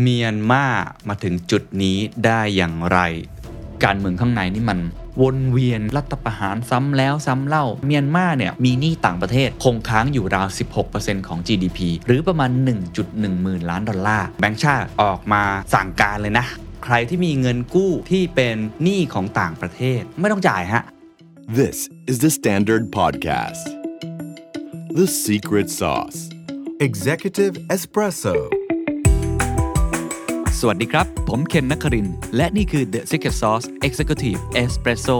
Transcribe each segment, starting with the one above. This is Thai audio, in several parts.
เมียนมามาถึงจุดนี้ได้อย่างไร การเมืองข้างในนี่มันวนเวียนรัฐประหารซ้ำแล้วซ้ำเล่า เมียนมาเนี่ยมีหนี้ต่างประเทศ คงค้างอยู่ราว 16%ของ GDP หรือประมาณ 1.1 หมื่นล้านดอลลาร์ แบงก์ชาติออกมาสั่งการเลยนะ ใครที่มีเงินกู้ที่เป็นหนี้ของต่างประเทศไม่ต้องจ่ายฮะ This is the Standard Podcast. The Secret Sauce. Executive Espresso สวัสดีครับ ผมเคนนักคริน และนี่คือ The Secret Sauce Executive Espresso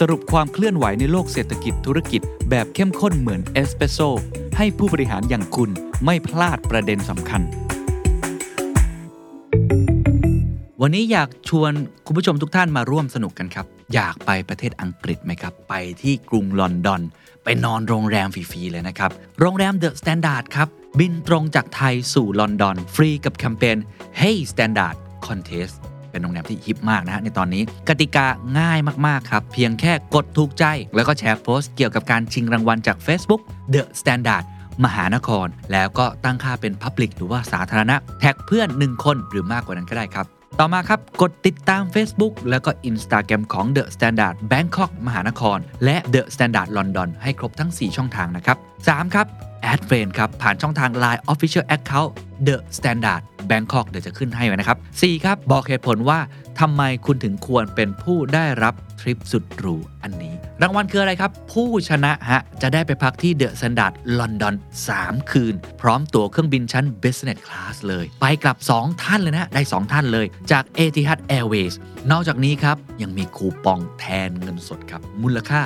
สรุปความเคลื่อนไหวในโลกเศรษฐกิจธุรกิจ แบบเข้มข้นเหมือนเอสเปรสโซให้ผู้บริหารอย่างคุณไม่พลาดประเด็นสำคัญ วันนี้อยากชวนคุณผู้ชมทุกท่านมาร่วมสนุกกันครับ อยากไปประเทศอังกฤษไหมครับ ไปที่กรุงลอนดอน ไปนอนโรงแรมฟรีๆเลยนะครับ โรงแรม The Standard ครับ บินตรงจากไทยสู่ลอนดอน ฟรีกับแคมเปญ Hey Standard Contest เป็นโรงแรมที่ฮิปมากนะฮะในตอนนี้ กติกาง่ายมาก ๆ ครับ เพียงแค่กดถูกใจ แล้วก็แชร์โพสต์เกี่ยวกับการชิงรางวัลจาก Facebook The Standard มหานคร แล้วก็ตั้งค่าเป็น Public หรือว่าสาธารณะ แท็กเพื่อน 1 คนหรือมากกว่านั้นก็ได้ครับ ต่อมาครับ กดติดตาม Facebook แล้วก็ Instagram ของ The Standard Bangkok มหานคร และ The Standard London ให้ครบทั้ง 4 ช่องทางนะครับ 3 ครับแอดเฟรนครับ ผ่านช่องทาง Line Official Account The Standard Bangkok เดี๋ยวจะขึ้นให้ไว้นะครับ 4 ครับ บอกเหตุผลว่าทำไมคุณถึงควรเป็นผู้ได้รับทริปสุดหรูอันนี้ รางวัลคืออะไรครับ ผู้ชนะฮะ จะได้ไปพักที่ The Standard London 3คืน พร้อมตั๋วเครื่องบินชั้น Business Class เลย ไปกลับ 2 ท่านเลยนะ ได้ 2 ท่านเลย จาก Etihad Airways นอกจากนี้ครับ ยังมีคูปองแทนเงินสดครับ มูลค่า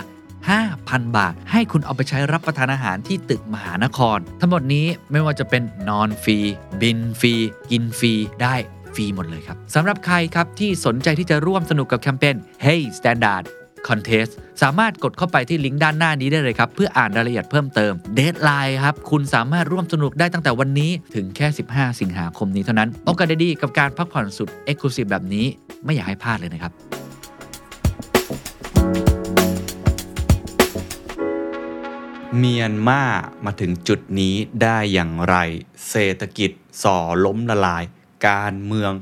5,000 บาท ให้คุณเอาไปใช้รับประทานอาหารที่ตึกมหานคร ทั้งหมดนี้ไม่ว่าจะเป็นนอนฟรี บินฟรี กินฟรี ได้ฟรีหมดเลยครับสำหรับใครครับที่สนใจที่จะร่วมสนุกกับแคมเปญ Hey Standard Contest สามารถกดเข้าไปที่ลิงก์ด้านหน้านี้ได้เลยครับ เพื่ออ่านรายละเอียดเพิ่มเติม deadline ครับ คุณสามารถร่วมสนุกได้ตั้งแต่วันนี้ถึงแค่ 15 สิงหาคมนี้เท่านั้นโอกาสดีๆกับการพักผ่อนสุด e x c l u s i v e แบบนี้ไม่อยากให้พลาดเลยนะครับเมียนมามาถึงจุดนี้ได้อย่างไร เศรษฐกิจส่อล้มละลาย การเมือง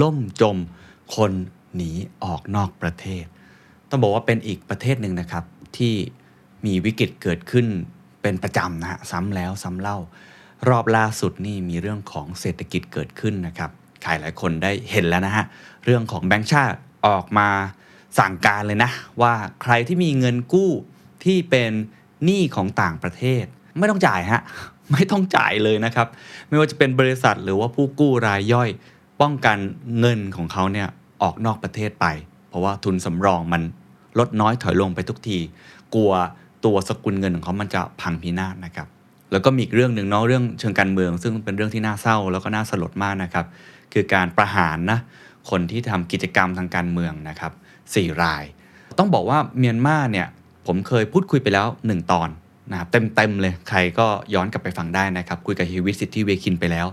ล่มจม คนหนีออกนอกประเทศ ต้องบอกว่าเป็นอีกประเทศหนึ่งนะครับ ที่มีวิกฤตเกิดขึ้นเป็นประจำนะฮะซ้ำแล้วซ้ำเล่า รอบล่าสุดนี่มีเรื่องของเศรษฐกิจเกิดขึ้นนะครับใครหลายคนได้เห็นแล้วนะฮะเรื่องของแบงก์ชาติออกมาสั่งการเลยนะ ว่าใครที่มีเงินกู้ที่เป็นหนี้ของต่างประเทศ ไม่ต้องจ่ายฮะไม่ต้องจ่ายเลยนะครับ ไม่ว่าจะเป็นบริษัทหรือว่าผู้กู้รายย่อย ป้องกันเงินของเขาเนี่ยออกนอกประเทศไป ราะว่าทุนสำรองมันลดน้อยถอยลงไปทุกที กลัวตัวสกุลเงินของเขามันจะพังพินาศนะครับ แล้วก็มีอีกเรื่องหนึ่งเนาะเรื่องเชิงการเมือง ซึ่งเป็นเรื่องที่น่าเศร้าแล้วก็น่าสลดมากนะครับ คือการประหารนะคนที่ทำกิจกรรมทางการเมืองนะครับสี่ราย ต้องบอกว่าเมียนมาเนี่ยผมเคยพูดคุยไปแล้ว 1 ตอนนะครับเต็มๆเลยใครก็ย้อนกลับไปฟังได้นะครับ คุยกับฮิวิสิทธิเวคินไปแล้ว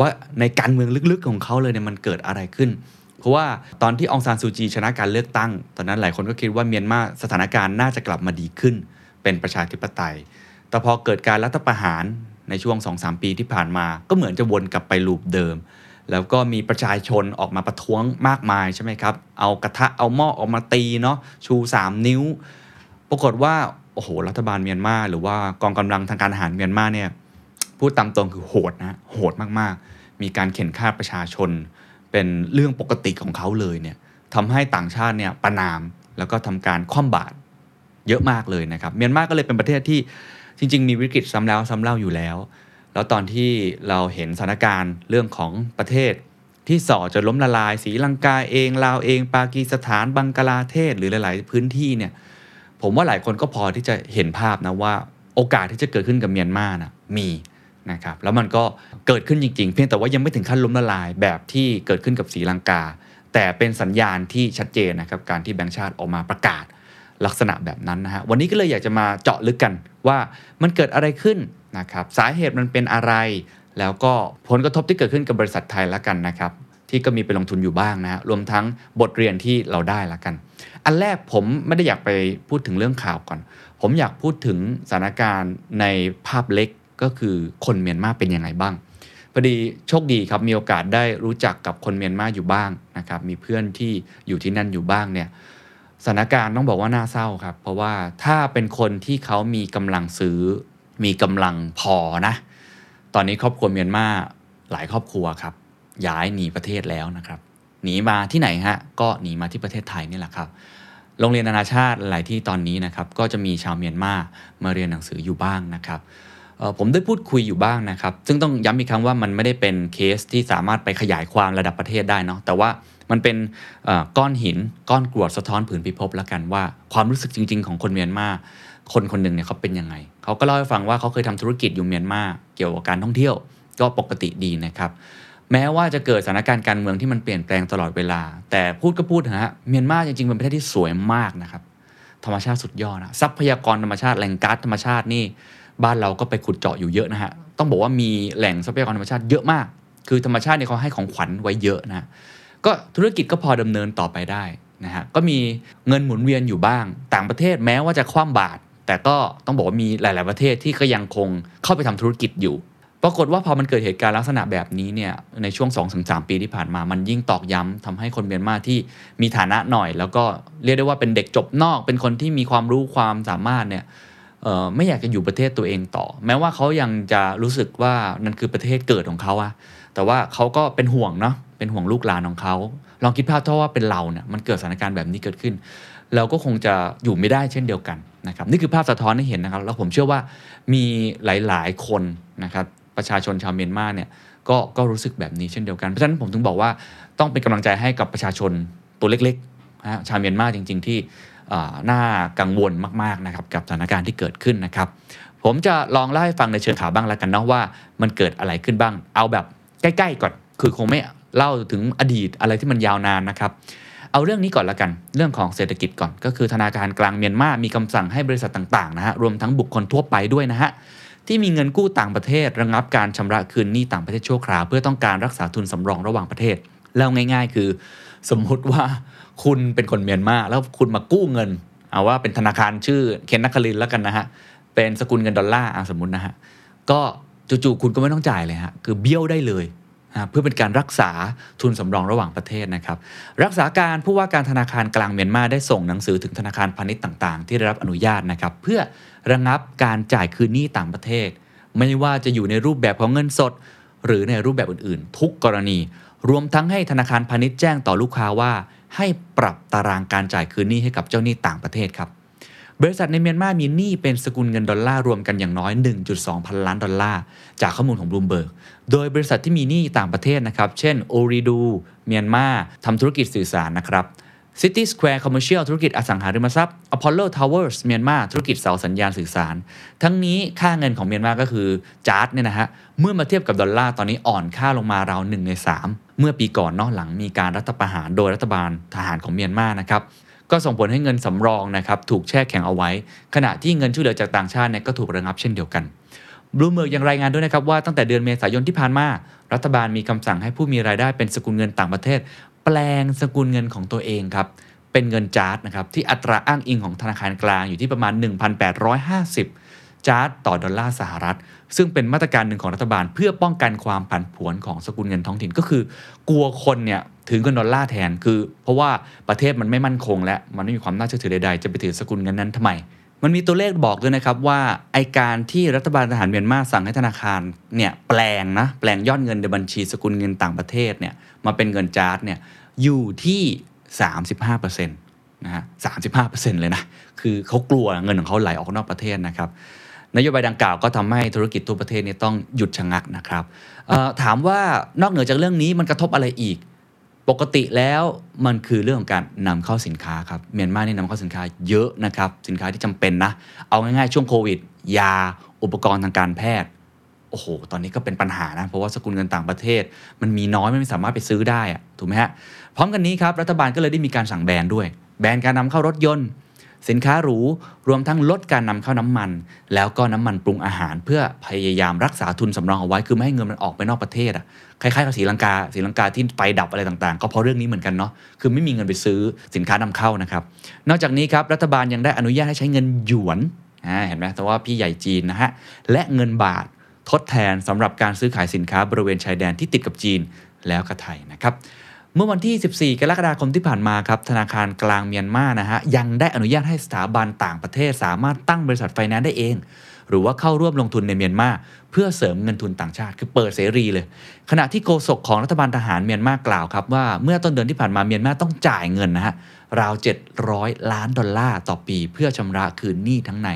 ว่าในการเมืองลึกๆของเขาเลยเนี่ยมันเกิดอะไรขึ้น ราะว่าตอนที่องซานซูจีชนะการเลือกตั้ง ตอนนั้นหลายคนก็คิดว่าเมียนมาสถานการณ์น่าจะกลับมาดีขึ้น เป็นประชาธิปไตย แต่พอเกิดการรัฐประหารในช่วง 2-3 ปีที่ผ่านมา ก็เหมือนจะวนกลับไปลูปเดิม แล้วก็มีประชาชนออกมาประท้วงมากมายใช่ไหมครับ เอากระทะเอาหม้อออกมาตีเนาะชู 3 นิ้ว ปรากฏว่าโอ้โหรัฐบาลเมียนมาหรือว่ากองกำลังทางการทหารเมียนมาเนี่ยพูดตามตรงคือโหดนะโหดมากๆ มีการเข็นฆ่าประชาชน เป็นเรื่องปกติของเขาเลยเนี่ยทำให้ต่างชาติเนี่ยประนามแล้วก็ทำการคว่ำบาตรเยอะมากเลยนะครับ เมียนมาก็เลยเป็นประเทศที่จริง ๆ มีวิกฤตซ้ำแล้วซ้ำเล่าอยู่แล้ว แล้วตอนที่เราเห็นสถานการณ์เรื่องของประเทศ ที่ส่อจะล้มละลายสีลังกาเองลาวเอง ปากีสถานบังกลาเทศหรือหลาย ๆ พื้นที่เนี่ยผมว่าหลายคนก็พอที่จะเห็นภาพนะว่าโอกาสที่จะเกิดขึ้นกับเมียนมานะมี นะครับแล้วมันก็เกิดขึ้นจริงๆ เพียงแต่ว่ายังไม่ถึงขั้นล้มละลายแบบที่เกิดขึ้นกับสีลังกา แต่เป็นสัญญาณที่ชัดเจนนะครับการที่แบงก์ชาติออกมาประกาศลักษณะแบบนั้นนะฮะวันนี้ก็เลยอยากจะมาเจาะลึกกันว่ามันเกิดอะไรขึ้นนะครับสาเหตุมันเป็นอะไร แล้วก็ผลกระทบที่เกิดขึ้นกับบริษัทไทยแล้วกันนะครับที่ก็มีไปลงทุนอยู่บ้างนะฮะรวมทั้งบทเรียนที่เราได้ละกัน อันแรกผมไม่ได้อยากไปพูดถึงเรื่องข่าวก่อน ผมอยากพูดถึงสถานการณ์ในภาพเล็ก ก็คือคนเมียนมาเป็นยังไงบ้างพอดีโชคดีครับมีโอกาสได้รู้จักกับคนเมียนมาอยู่บ้างนะครับมีเพื่อนที่อยู่ที่นั่นอยู่บ้างเนี่ยสถานการณ์ต้องบอกว่าน่าเศร้าครับ เพราะว่าถ้าเป็นคนที่เขามีกำลังซื้อ มีกำลังพอนะ ตอนนี้ครอบครัวเมียนมาหลายครอบครัวครับ ย้ายหนีประเทศแล้วนะครับ หนีมาที่ไหนฮะก็หนีมาที่ประเทศไทยนี่แหละครับ โรงเรียนนานาชาติหลายที่ตอนนี้นะครับ ก็จะมีชาวเมียนมามาเรียนหนังสืออยู่บ้างนะครับ ผมได้พูดคุยอยู่บ้างนะครับ ซึ่งต้องย้ำอีกครั้งว่ามันไม่ได้เป็นเคสที่สามารถไปขยายความระดับประเทศได้เนาะแต่ว่ามันเป็นก้อนหินก้อนกรวดสะท้อนผืนพิภพแล้วกันว่า ความรู้สึกจริง ๆ ของคนเมียนมาคนคนหนึ่งเนี่ยเขาเป็นยังไงเขาก็เล่าให้ฟังว่าเขาเคยทำธุรกิจอยู่เมียนมาเกี่ยวกับการท่องเที่ยวก็ปกติดีนะครับ แม้ว่าจะเกิดสถานการณ์การเมืองที่มันเปลี่ยนแปลงตลอดเวลา แต่พูดก็พูดนะฮะเมียนมาจริงๆเป็นประเทศที่สวยมากนะครับธรรมชาติสุดยอดนะทรัพยากรธรรมชาติแหล่งก๊าซธรรมชาตินี่ บ้านเราก็ไปขุดเจาะอยู่เยอะนะฮะ ต้องบอกว่ามีแหล่งทรัพยากรธรรมชาติเยอะมาก คือธรรมชาติเนี่ยเขาให้ของขวัญไว้เยอะนะ ก็ธุรกิจก็พอดำเนินต่อไปได้นะฮะ ก็มีเงินหมุนเวียนอยู่บ้าง ต่างประเทศแม้ว่าจะคว่ำบาตร แต่ก็ต้องบอกว่ามีหลาย ๆ ประเทศที่ก็ยังคงเข้าไปทำธุรกิจอยู่ ปรากฏว่าพอมันเกิดเหตุการณ์ลักษณะแบบนี้เนี่ย ในช่วง 2-3 ปีที่ผ่านมา มันยิ่งตอกย้ำทำให้คนเมียนมาที่มีฐานะหน่อย แล้วก็เรียกได้ว่าเป็นเด็กจบนอก เป็นคนที่มีความรู้ความสามารถเนี่ย ไม่อยากจะอยู่ประเทศตัวเองต่อ แม้ว่าเขายังจะรู้สึกว่านั่นคือประเทศเกิดของเขาอะแต่ว่าเขาก็เป็นห่วงเนาะเป็นห่วงลูกหลานของเขาลองคิดภาพถ้าว่าเป็นเราเนี่ยมันเกิดสถานการณ์แบบนี้เกิดขึ้น เราก็คงจะอยู่ไม่ได้เช่นเดียวกันนะครับนี่คือภาพสะท้อนให้เห็นนะครับ แล้วผมเชื่อว่ามีหลาย ๆ คนนะครับประชาชนชาวเมียนมาเนี่ยก็ก็รู้สึกแบบนี้เช่นเดียวกันเพราะฉะนั้นผมถึงบอกว่าต้องเป็นกำลังใจให้กับประชาชนตัวเล็กๆนะชาวเมียนมาจริง ๆ ที่ น่ากังวลมากๆนะครับกับสถานการณ์ที่เกิดขึ้นนะครับ ผมจะลองเล่าให้ฟังในเชิงข่าวบ้างแล้วกันเนาะว่ามันเกิดอะไรขึ้นบ้าง เอาแบบใกล้ๆก่อนคือคงไม่เล่าถึงอดีตอะไรที่มันยาวนานนะครับ เอาเรื่องนี้ก่อนละกัน เรื่องของเศรษฐกิจก่อน ก็คือธนาคารกลางเมียนมามีคำสั่งให้บริษัทต่างๆนะฮะรวมทั้งบุคคลทั่วไปด้วยนะฮะที่มีเงินกู้ต่างประเทศระงับการชำระคืนหนี้ต่างประเทศชั่วคราวเพื่อต้องการรักษาทุนสำรองระหว่างประเทศแล้วง่าย ๆ คือ สมมุติว่า คุณเป็นคนเมียนมาแล้วคุณมากู้เงิน เอาว่าเป็นธนาคารชื่อเคนนักคลินแล้วกันนะฮะ เป็นสกุลเงินดอลลาร์อะสมมุตินะฮะ ก็จู่ๆคุณก็ไม่ต้องจ่ายเลยฮะ คือเบี้ยวได้เลยเพื่อเป็นการรักษาทุนสำรองระหว่างประเทศนะครับ รักษาการผู้ว่าการธนาคารกลางเมียนมาได้ส่งหนังสือถึงธนาคารพาณิชย์ต่างๆ ที่ได้รับอนุญาตนะครับ เพื่อระงับการจ่ายคืนหนี้ต่างประเทศ ไม่ว่าจะอยู่ในรูปแบบของเงินสด หรือในรูปแบบอื่นๆ ทุกกรณี รวมทั้งให้ธนาคารพาณิชย์แจ้งต่อลูกค้าว่า ให้ปรับตารางการจ่ายคืนหนี้ให้กับเจ้าหนี้ต่างประเทศครับ บริษัทในเมียนมามีหนี้เป็นสกุลเงินดอลลาร์รวมกันอย่างน้อย 1.2 พันล้านดอลลาร์ จากข้อมูลของบลูมเบิร์ก โดยบริษัทที่มีหนี้ต่างประเทศนะครับ เช่น Ooredoo เมียนมาทำธุรกิจสื่อสารนะครับ City Square Commercial ธุรกิจอสังหาริมทรัพย์ Apollo Towers เมียนมาธุรกิจเสาสัญญาณสื่อสาร ทั้งนี้ค่าเงินของเมียนมาก็คือจ๊าดเนี่ยนะฮะ เมื่อมาเทียบกับดอลลาร์ตอนนี้อ่อนค่าลงมาราวหนึ่งใน 3 เมื่อปีก่อนเนอะหลังมีการรัฐประหารโดยรัฐบาลทหารของเมียนมานะครับก็ส่งผลให้เงินสำรองนะครับถูกแช่แข็งเอาไว้ ขณะที่เงินช่วยเหลือจากต่างชาติเนี่ยก็ถูกระงับเช่นเดียวกันบลูมเบิร์กยังรายงานด้วยนะครับว่าตั้งแต่เดือนเมษายนที่ผ่านมา รัฐบาลมีคำสั่งให้ผู้มีรายได้เป็นสกุลเงินต่างประเทศ แปลงสกุลเงินของตัวเองครับ เป็นเงินจ๊าดนะครับที่อัตราอ้างอิงของธนาคารกลางอยู่ที่ประมาณ 1,850 จ๊าดต่อดอลลาร์สหรัฐ ซึ่งเป็นมาตรการหนึ่งของรัฐบาล เพื่อป้องกันความผันผวนของสกุลเงินท้องถิ่นก็คือ กลัวคนเนี่ยถือเงินดอลลาร์แทนคือ เพราะว่าประเทศมันไม่มั่นคง และมันไม่มีความน่าเชื่อถือใดๆจะไปถือสกุลเงินนั้นทำไมมันมีตัวเลขบอกด้วยนะครับว่าไอ้การที่รัฐบาลทหารเมียนมาสั่งให้ธนาคารเนี่ยแปลงนะแปลงยอดเงินในบัญชีสกุลเงินต่างประเทศเนี่ย มาเป็นเงินจ๊าดเนี่ยอยู่ที่ 35%นะฮะ35%เลยนะ คือเขากลัวเงินของเขาไหลออกนอกประเทศนะครับ นโยบายดังกล่าวก็ทำให้ธุรกิจทั่วประเทศเนี่ยต้องหยุดชะงักนะครับ ถามว่านอกเหนือจากเรื่องนี้มันกระทบอะไรอีก ปกติแล้วมันคือเรื่องของการนำเข้าสินค้าครับ เมียนมานี่นำเข้าสินค้าเยอะนะครับ สินค้าที่จำเป็นนะ เอาง่ายๆช่วงโควิด ยา อุปกรณ์ทางการแพทย์ อ้โห ตอนนี้ก็เป็นปัญหานะ เพราะว่าสกุลเงินต่างประเทศ มันมีน้อยไม่สามารถไปซื้อได้อะถูกไหมฮะ พร้อมกันนี้ครับ รัฐบาลก็เลยได้มีการสั่งแบนด้วย แบนการนำเข้ารถยนต์ สินค้าหรู รวมทั้งลดการนำเข้าน้ำมัน แล้วก็น้ำมันปรุงอาหาร เพื่อพยายามรักษาทุนสำรองเอาไว้ คือไม่ให้เงินมันออกไปนอกประเทศอะ คล้ายๆกับศรีลังกาศรีลังกาที่ไฟดับอะไรต่างๆ ก็เพราะเรื่องนี้เหมือนกันเนาะ คือไม่มีเงินไปซื้อสินค้านำเข้านะครับ นอกจากนี้ครับ รัฐบาลยังได้อนุญาตให้ใช้เงินหยวนเห็นไหมแต่ว่าพี่ใหญ่จีนนะฮะ และเงินบาท ทดแทนสำหรับการซื้อขายสินค้าบริเวณชายแดนที่ติดกับจีนแล้วก็ไทยนะครับเมื่อวันที่ 14 กรกฎาคมที่ผ่านมาครับธนาคารกลางเมียนมานะฮะยังได้อนุญาตให้สถาบันต่างประเทศสามารถตั้งบริษัทไฟแนนซ์ได้เอง หรือว่าเข้าร่วมลงทุนในเมียนมาเพื่อเสริมเงินทุนต่างชาติ คือเปิดเสรีเลย ขณะที่โฆษกของรัฐบาลทหารเมียนมากล่าวครับว่าเมื่อต้นเดือนที่ผ่านมาเมียนมาต้องจ่ายเงินนะฮะราว 700 ล้านดอลลาร์ต่อปี เพื่อชำระคืนหนี้ทั้งใน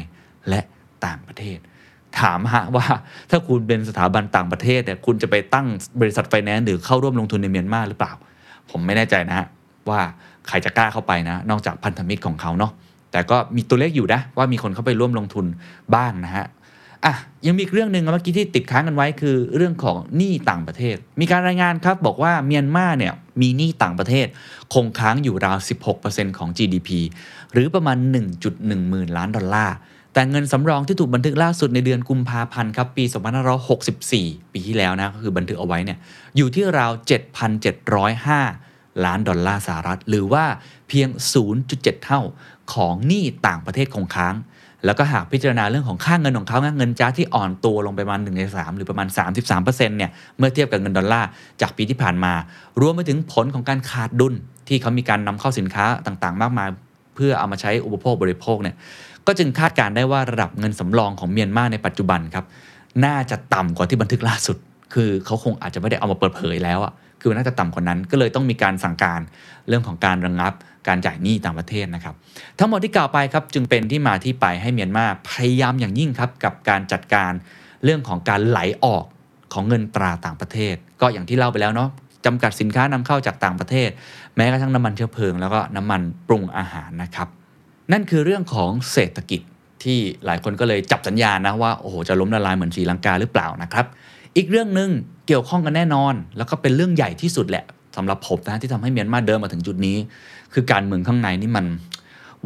และต่างประเทศ ถามฮะว่าถ้าคุณเป็นสถาบันต่างประเทศเนี่ยคุณจะไปตั้งบริษัทไฟแนนซ์หรือเข้าร่วมลงทุนในเมียนมาหรือเปล่า ผมไม่แน่ใจนะฮะว่าใครจะกล้าเข้าไปนะ นอกจากพันธมิตรของเขาเนาะแต่ก็มีตัวเลขอยู่นะ ว่ามีคนเข้าไปร่วมลงทุนบ้างนะฮะอะยังมีอีกเรื่องหนึ่งเมื่อกี้ที่ติดค้างกันไว้คือเรื่องของหนี้ต่างประเทศ มีการรายงานครับบอกว่าเมียนมาเนี่ยมีหนี้ต่างประเทศ คงค้างอยู่ราว 16%ของ GDP หรือประมาณ 1.1 หมื่นล้านดอลลาร์ แต่เงินสำรองที่ถูกบันทึกล่าสุดในเดือนกุมภาพันธ์ครับปี 2564 ปีที่แล้วนะก็คือบันทึกเอาไว้เนี่ยอยู่ที่ราว 7,705 ล้านดอลลาร์สหรัฐ หรือว่าเพียง 0.7 เท่าของหนี้ต่างประเทศคงค้าง แล้วก็หากพิจารณาเรื่องของค่าเงินของเขาเงินจ้าที่อ่อนตัวลงไปประมาณ1ใน3 หรือประมาณ 33%เนี่ยเมื่อเทียบกับเงินดอลลาร์จากปีที่ผ่านมา รวมไปถึงผลของการขาดดุลที่เขามีการนำเข้าสินค้าต่างๆ มากมาย เพื่อเอามาใช้อุปโภคบริโภคเนี่ย ก็จึงคาดการได้ว่าระดับเงินสำรองของเมียนมาในปัจจุบันครับน่าจะต่ำกว่าที่บันทึกล่าสุด คือเขาคงอาจจะไม่ได้เอามาเปิดเผยแล้วอะคือน่าจะต่ำกว่านั้นก็เลยต้องมีการสั่งการเรื่องของการระงงับการจ่ายหนี้ต่างประเทศนะครับ ทั้งหมดที่กล่าวไปครับจึงเป็นที่มาที่ไปให้เมียนมาพยายามอย่างยิ่งครับกับการจัดการเรื่องของการไหลออกของเงินตราต่างประเทศ ก็อย่างที่เล่าไปแล้วเนาะจำกัดสินค้านำเข้าจากต่างประเทศ แม้กระทั่งน้ำมันเชื้อเพลิง แล้วก็น้ำมันปรุงอาหารนะครับ นั่นคือเรื่องของเศรษฐกิจที่หลายคนก็เลยจับสัญญาณนะว่าโอ้โหจะล้มละลายเหมือนศรีลังกาหรือเปล่านะครับ อีกเรื่องหนึ่งเกี่ยวข้องกันแน่นอน แล้วก็เป็นเรื่องใหญ่ที่สุดแหละสำหรับผมนะที่ทำให้เมียนมาเดินมาถึงจุดนี้ คือการเมืองข้างในนี่มัน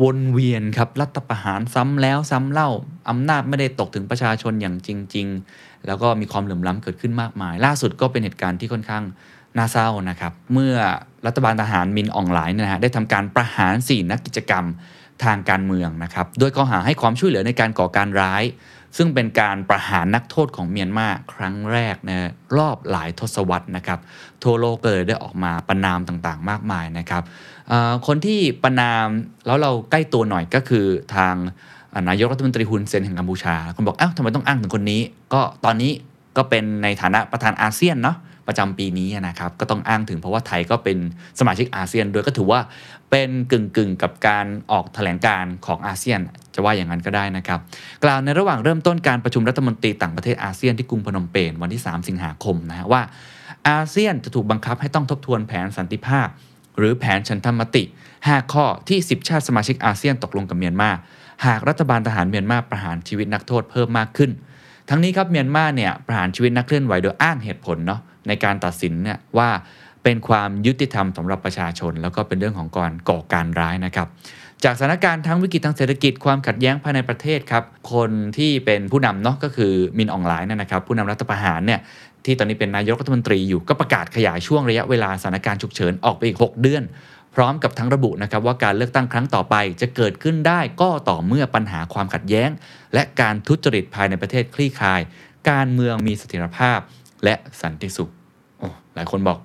วนเวียนครับรัฐประหารซ้ำแล้วซ้ำเล่าอำนาจไม่ได้ตกถึงประชาชนอย่างจริง ๆ แล้วก็มีความเหลื่อมล้ำเกิดขึ้นมากมาย ล่าสุดก็เป็นเหตุการณ์ที่ค่อนข้างน่าเศร้านะครับ เมื่อรัฐบาลทหารมินออนไลน์นะฮะได้ทำการประหาร4นักกิจกรรม ทางการเมืองนะครับโดยข้อหาให้ความช่วยเหลือในการก่อการร้าย ซึ่งเป็นการประหารนักโทษของเมียนมาครั้งแรกในรอบหลายทศวรรษนะครับทั่วโลกเลยได้ออกมาประนามต่างๆ มากมายนะครับคนที่ประนามแล้วเราใกล้ตัวหน่อยก็คือทางนายกรัฐมนตรีฮุนเซนแห่งกัมพูชา คนบอกเอ้าทำไมต้องอ้างถึงคนนี้ ก็ตอนนี้ ก็เป็นในฐานะประธานอาเซียนเนาะประจำปีนี้นะครับ ก็ต้องอ้างถึงเพราะว่าไทยก็เป็นสมาชิกอาเซียนด้วยก็ถือว่าเป็นกึ่งกึ่งกับการออกแถลงการของอาเซียน จะว่าอย่างนั้นก็ได้นะครับ กล่าวในระหว่างเริ่มต้นการประชุมรัฐมนตรีต่างประเทศอาเซียนที่กรุงพนมเปญวันที่ 3 สิงหาคมนะฮะว่า อาเซียนจะถูกบังคับให้ต้องทบทวนแผนสันติภาพ หรือแผนชันธรรมติ 5 ข้อที่ 10 ชาติสมาชิกอาเซียนตกลงกับเมียนมาหากรัฐบาลทหารเมียนมาประหารชีวิตนักโทษเพิ่มมากขึ้น ทั้งนี้ครับเมียนมาเนี่ยประหารชีวิตนักเคลื่อนไหวโดยอ้างเหตุผลเนาะในการตัดสินเนี่ยว่าเป็นความยุติธรรมสำหรับประชาชน แล้วก็เป็นเรื่องของการก่อการร้ายนะครับ จากสถานการณ์ทั้งวิกฤตทางเศรษฐกิจความขัดแย้งภายในประเทศครับคนที่เป็นผู้นำเนาะก็คือมินออนไลน์นะครับ ผู้นำรัฐประหารเนี่ยที่ตอนนี้เป็นนายกรัฐมนตรีอยู่ก็ประกาศขยายช่วงระยะเวลาสถานการณ์ฉุกเฉินออกไปอีก 6 เดือน พร้อมกับทั้งระบุนะครับว่าการเลือกตั้งครั้งต่อไปจะเกิดขึ้นได้ก็ต่อเมื่อปัญหาความขัดแย้ง และการทุจริตภายในประเทศคลี่คลาย การเมืองมีเสถียรภาพและสันติสุขหลายคนบอก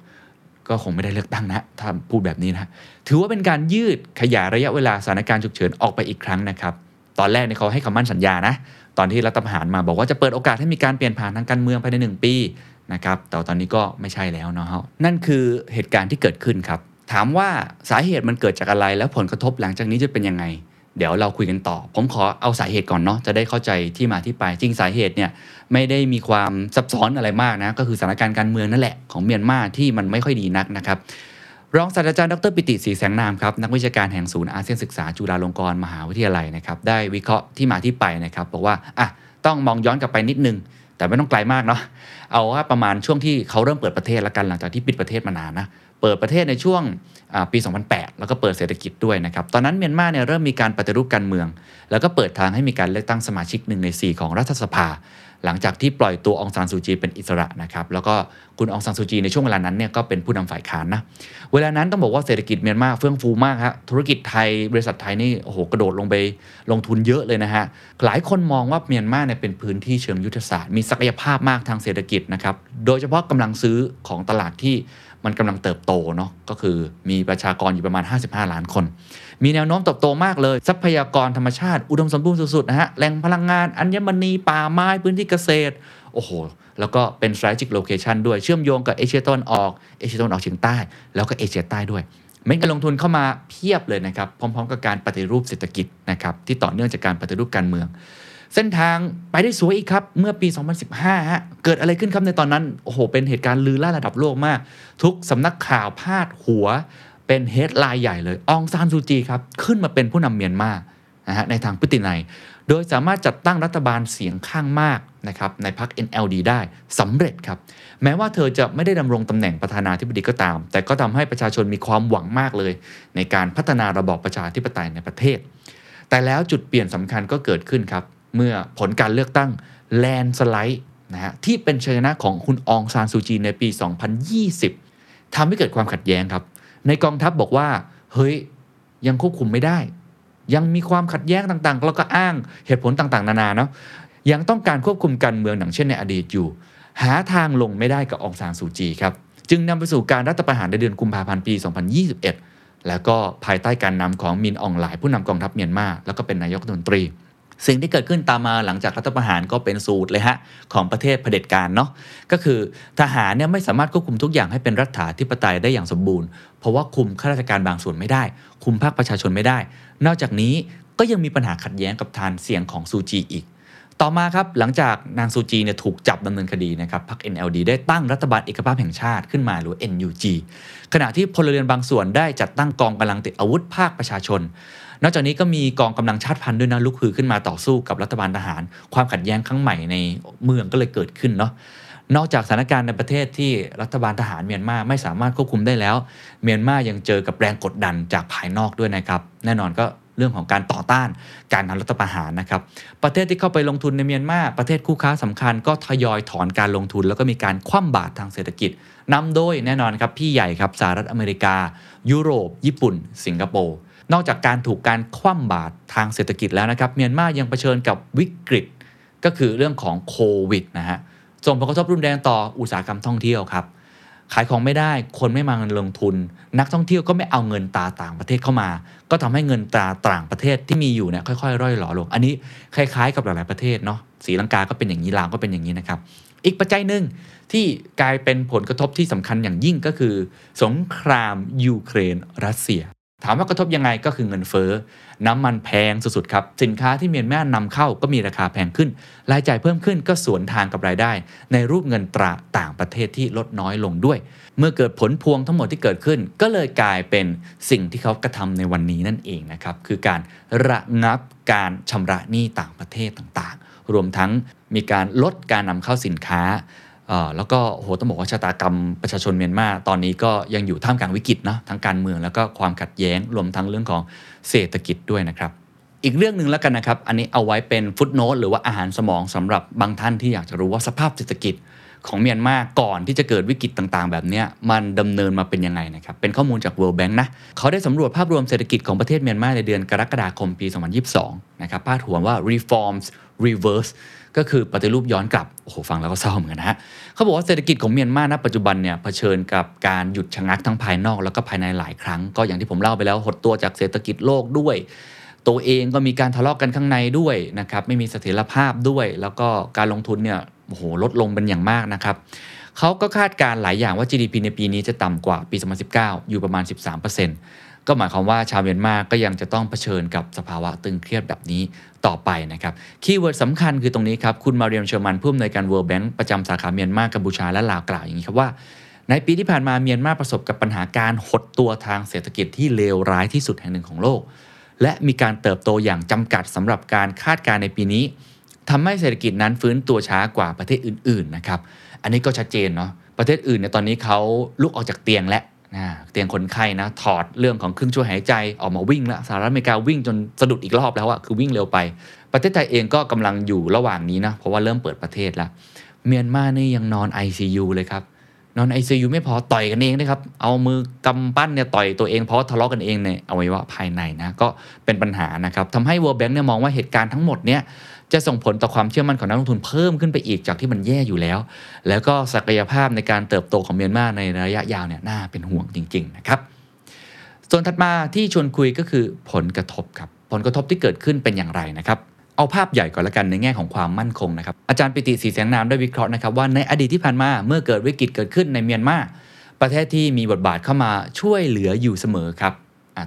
ก็คงไม่ได้เลือกตั้งนะถ้าพูดแบบนี้นะถือว่าเป็นการยืดขยายระยะเวลาสถานการณ์ฉุกเฉินออกไปอีกครั้งนะครับตอนแรกเนี่ยเขาให้คำมั่นสัญญานะตอนที่รัฐประหารมาบอกว่าจะเปิดโอกาสให้มีการเปลี่ยนผ่านทางการเมืองภายใน 1 ปีนะครับแต่ตอนนี้ก็ไม่ใช่แล้วเนาะนั่นคือเหตุการณ์ที่เกิดขึ้นครับ ถามว่าสาเหตุมันเกิดจากอะไร แล้วผลกระทบหลังจากนี้จะเป็นยังไง เดี๋ยวเราคุยกันต่อ ผมขอเอาสาเหตุก่อนเนาะจะได้เข้าใจที่มาที่ไป จริงสาเหตุเนี่ยไม่ได้มีความซับซ้อนอะไรมากนะก็คือสถานการณ์การเมืองนั่นแหละของเมียนมาที่มันไม่ค่อยดีนักนะครับรองศาสตราจารย์ดรปิติศรีแสงนามครับนักวิชาการแห่งศูนย์อาเซียนศึกษาจุฬาลงกรณ์มหาวิทยาลัยนะครับได้วิเคราะห์ที่มาที่ไปนะครับบอกว่าอะต้องมองย้อนกลับไปนิดนึง แต่ไม่ต้องไกลมากเนาะเอาว่าประมาณช่วงที่เขาเริ่มเปิดประเทศแล้วกันหลังจากที่ปิดประเทศมานานนะ เปิดประเทศในช่วงปี 2008 แล้วก็เปิดเศรษฐกิจด้วยนะครับ ตอนนั้นเมียนมาเนี่ยเริ่มมีการปฏิรูปการเมือง แล้วก็เปิดทางให้มีการเลือกตั้งสมาชิกหนึ่งใน 4 ของรัฐสภา หลังจากที่ปล่อยตัวองซานซูจีเป็นอิสระนะครับ แล้วก็คุณองซานซูจีในช่วงเวลานั้นเนี่ยก็เป็นผู้นำฝ่ายค้านนะ เวลานั้นต้องบอกว่าเศรษฐกิจเมียนมาเฟื่องฟูมากฮะ ธุรกิจไทยบริษัทไทยนี่โอ้โหกระโดดลงไปลงทุนเยอะเลยนะฮะ หลายคนมองว่าเมียนมาเนี่ยเป็นพื้นที่เชิงยุทธศาสตร์ มีศักยภาพมากทางเศรษฐกิจนะครับ โดยเฉพาะกำลังซื้อของตลาดที่มันกำลังเติบโตเนาะก็คือมีประชากรอยู่ประมาณ 55 ล้านคน มีแนวโน้มเติบโตมากเลย ทรัพยากรธรรมชาติอุดมสมบูรณ์สุดๆนะฮะแหล่งพลังงานอัญมณีป่าไม้พื้นที่เกษตรโอ้โห แล้วก็เป็น strategic location ด้วยเชื่อมโยงกับเอเชียตะวันออกเอเชียตะวันออกเฉียงใต้ แล้วก็เอเชียใต้ด้วยเม็ดการลงทุนเข้ามาเพียบเลยนะครับ พร้อม ๆ กับการปฏิรูปเศรษฐกิจนะครับที่ต่อเนื่องจากการปฏิรูปการเมือง เส้นทางไปได้สวยอีกครับ เมื่อปี 2015ฮะเกิดอะไรขึ้นครับในตอนนั้น โอ้โห เป็นเหตุการณ์ลือล่าระดับโลกมาก ทุกสำนักข่าวพาดหัว เป็นเฮดไลน์ใหญ่เลย องซานซูจีครับ ขึ้นมาเป็นผู้นำเมียนมานะฮะในทางพฤตินัย โดยสามารถจัดตั้งรัฐบาลเสียงข้างมากนะครับในพรรค NLD ได้สำเร็จครับ แม้ว่าเธอจะไม่ได้ดำรงตำแหน่งประธานาธิบดีก็ตาม แต่ก็ทำให้ประชาชนมีความหวังมากเลย ในการพัฒนาระบอบประชาธิปไตยในประเทศ แต่แล้วจุดเปลี่ยนสำคัญก็เกิดขึ้นครับ เมื่อผลการเลือกตั้งแลนสไลด์นะฮะที่เป็นชัยชนะของคุณอองซานซูจีในปี 2020ทำให้เกิดความขัดแย้งครับ ในกองทัพบอกว่า เฮ้ย ยังควบคุมไม่ได้ ยังมีความขัดแย้งต่างๆ แล้วก็อ้างเหตุผลต่างๆ นานาเนาะยังต้องการควบคุมการเมืองอย่างเช่นในอดีตอยู่ หาทางลงไม่ได้กับองซานซูจีครับ จึงนำไปสู่การรัฐประหารในเดือนกุมภาพันธ์ปี 2021 แล้วก็ภายใต้การนำของมินอองหลายผู้นำกองทัพเมียนมาแล้วก็เป็นนายกรัฐมนตรี สิ่งที่เกิดขึ้นตามมาหลังจากรัฐประหารก็เป็นสูตรเลยฮะของประเทศเผด็จการเนาะก็คือทหารเนี่ยไม่สามารถควบคุมทุกอย่างให้เป็นรัฐาธิปไตยได้อย่างสมบูรณ์ เพราะว่าคุมข้าราชการบางส่วนไม่ได้ คุมภาคประชาชนไม่ได้ นอกจากนี้ก็ยังมีปัญหาขัดแย้งกับทานเสียงของซูจีอีกต่อมาครับหลังจากนางซูจีเนี่ยถูกจับดำเนินคดีนะครับพรรค NLD ได้ตั้งรัฐบาลเอกภาพแห่งชาติขึ้นมาหรือ NUG ขณะที่พลเรือนบางส่วนได้จัดตั้งกองกำลังติดอาวุธภาคประชาชน นอกจากนี้ก็มีกองกำลังชาติพันธุ์ด้วยนะลุกฮือขึ้นมาต่อสู้กับรัฐบาลทหาร ความขัดแย้งครั้งใหม่ในเมืองก็เลยเกิดขึ้นเนาะนอกจากสถานการณ์ในประเทศที่รัฐบาลทหารเมียนมาไม่สามารถควบคุมได้แล้ว เมียนมายังเจอกับแรงกดดันจากภายนอกด้วยนะครับ แน่นอนก็เรื่องของการต่อต้านการทำรัฐประหารนะครับ ประเทศที่เข้าไปลงทุนในเมียนมาประเทศคู่ค้าสำคัญก็ทยอยถอนการลงทุน แล้วก็มีการคว่ำบาตรทางเศรษฐกิจนำโดยแน่นอนครับพี่ใหญ่ครับสหรัฐอเมริกา ยุโรป ญี่ปุ่น สิงคโปร์ นอกจากการถูกการคว่ำบาตรทางเศรษฐกิจแล้วนะครับ เมียนมายังเผชิญกับวิกฤตก็คือเรื่องของโควิดนะฮะส่งผลกระทบรุนแรงต่ออุตสาหกรรมท่องเที่ยวครับ ขายของไม่ได้คนไม่มาเงินลงทุน นักท่องเที่ยวก็ไม่เอาเงินตราต่างประเทศเข้ามา ก็ทำให้เงินตราต่างประเทศที่มีอยู่เนี่ยค่อยๆ ร่อยหลอลง อันนี้คล้าย ๆ กับหลายๆประเทศเนาะศรีลังกาก็เป็นอย่างนี้ลาวก็เป็นอย่างนี้นะครับอีกปัจจัยหนึ่งที่กลายเป็นผลกระทบที่สำคัญอย่างยิ่งก็คือ สงครามยูเครนรัสเซีย ถามว่ากระทบยังไงก็คือเงินเฟ้อ น้ำมันแพงสุดๆครับ สินค้าที่เมียนมานำเข้าก็มีราคาแพงขึ้น รายจ่ายเพิ่มขึ้นก็สวนทางกับรายได้ ในรูปเงินตราต่างประเทศที่ลดน้อยลงด้วย เมื่อเกิดผลพวงทั้งหมดที่เกิดขึ้น ก็เลยกลายเป็นสิ่งที่เขากระทำในวันนี้นั่นเองนะครับ คือการระงับการชำระหนี้ต่างประเทศต่างๆ รวมทั้งมีการลดการนำเข้าสินค้า แล้วก็โหต้องบอกว่าชะตากรรมประชาชนเมียนมาตอนนี้ก็ยังอยู่ท่ามกลางวิกฤตนะทั้งการเมืองแล้วก็ความขัดแย้งรวมทั้งเรื่องของเศรษฐกิจด้วยนะครับอีกเรื่องหนึ่งแล้วกันนะครับ อันนี้เอาไว้เป็นฟุตโนตหรือว่าอาหารสมองสำหรับบางท่านที่อยากจะรู้ว่าสภาพเศรษฐกิจของเมียนมาก่อนที่จะเกิดวิกฤตต่างๆ แบบนี้มันดำเนินมาเป็นยังไงนะครับ เป็นข้อมูลจาก World Bank นะเขาได้สำรวจภาพรวมเศรษฐกิจของประเทศเมียนมาในเดือนกรกฎาคมปี 2022 นะครับพาดหัวว่า reforms reverse ก็คือปฏิรูปย้อนกลับ โอ้โห ฟังแล้วก็เศร้าเหมือนกันนะฮะเขาบอกว่าเศรษฐกิจของเมียนมาณปัจจุบันเนี่ยเผชิญกับการหยุดชะงักทั้งภายนอกแล้วก็ภายในหลายครั้ง ก็อย่างที่ผมเล่าไปแล้วหดตัวจากเศรษฐกิจโลกด้วย ตัวเองก็มีการทะเลาะกันข้างในด้วยนะครับไม่มีเสถียรภาพด้วย แล้วก็การลงทุนเนี่ยโอ้โหลดลงเป็นอย่างมากนะครับเขาก็คาดการณ์หลายอย่างว่า GDP ในปีนี้จะต่ำกว่าปี 2019 อยู่ประมาณ 13% ก็หมายความว่าชาวเมียนมาก็ยังจะต้องเผชิญกับสภาวะตึงเครียดแบบนี้ต่อไปนะครับ keyword สำคัญคือตรงนี้ครับ คุณมาเรียมเชอร์มันผู้อำนวยการ World Bank ประจำสาขาเมียนมากัมพูชาและลาวกล่าวอย่างนี้ครับว่า ในปีที่ผ่านมาเมียนมาประสบกับปัญหาการหดตัวทางเศรษฐกิจที่เลวร้ายที่สุดแห่งหนึ่งของโลก และมีการเติบโตอย่างจำกัดสำหรับการคาดการณ์ในปีนี้ทำให้เศรษฐกิจนั้นฟื้นตัวช้ากว่าประเทศอื่นๆนะครับอันนี้ก็ชัดเจนเนาะประเทศอื่นเนี่ยตอนนี้เขาลุกออกจากเตียงแล้ว นะเตียงคนไข้นะถอดเรื่องของเครื่องช่วยหายใจออกมาวิ่งแล้วสหรัฐอเมริกาวิ่งจนสะดุดอีกรอบแล้วอะคือวิ่งเร็วไป ประเทศไทยเองก็กำลังอยู่ระหว่างนี้นะเพราะว่าเริ่มเปิดประเทศแล้วเมียนมานี่ยังนอน ICU เลยครับนอน ICU ไม่พอต่อยกันเองนะครับ เอามือกำปั้นเนี่ยต่อยตัวเองเพราะทะเลาะกันเองในอวัยวะภายในนะก็เป็นปัญหานะครับทำให้ World Bank เนี่ยมองว่าเหตุการณ์ทั้งหมดเนี่ย จะส่งผลต่อความเชื่อมั่นของนักลงทุนเพิ่มขึ้นไปอีกจากที่มันแย่อยู่แล้ว แล้วก็ศักยภาพในการเติบโตของเมียนมาในระยะยาวเนี่ยน่าเป็นห่วงจริง ๆ นะครับ ส่วนถัดมาที่ชวนคุยก็คือผลกระทบครับ ผลกระทบที่เกิดขึ้นเป็นอย่างไรนะครับ เอาภาพใหญ่ก่อนละกันในแง่ของความมั่นคงนะครับ อาจารย์ปิติศรีแสงนามได้วิเคราะห์นะครับว่าในอดีตที่ผ่านมาเมื่อเกิดวิกฤตเกิดขึ้นในเมียนมา ประเทศที่มีบทบาทเข้ามาช่วยเหลืออยู่เสมอครับ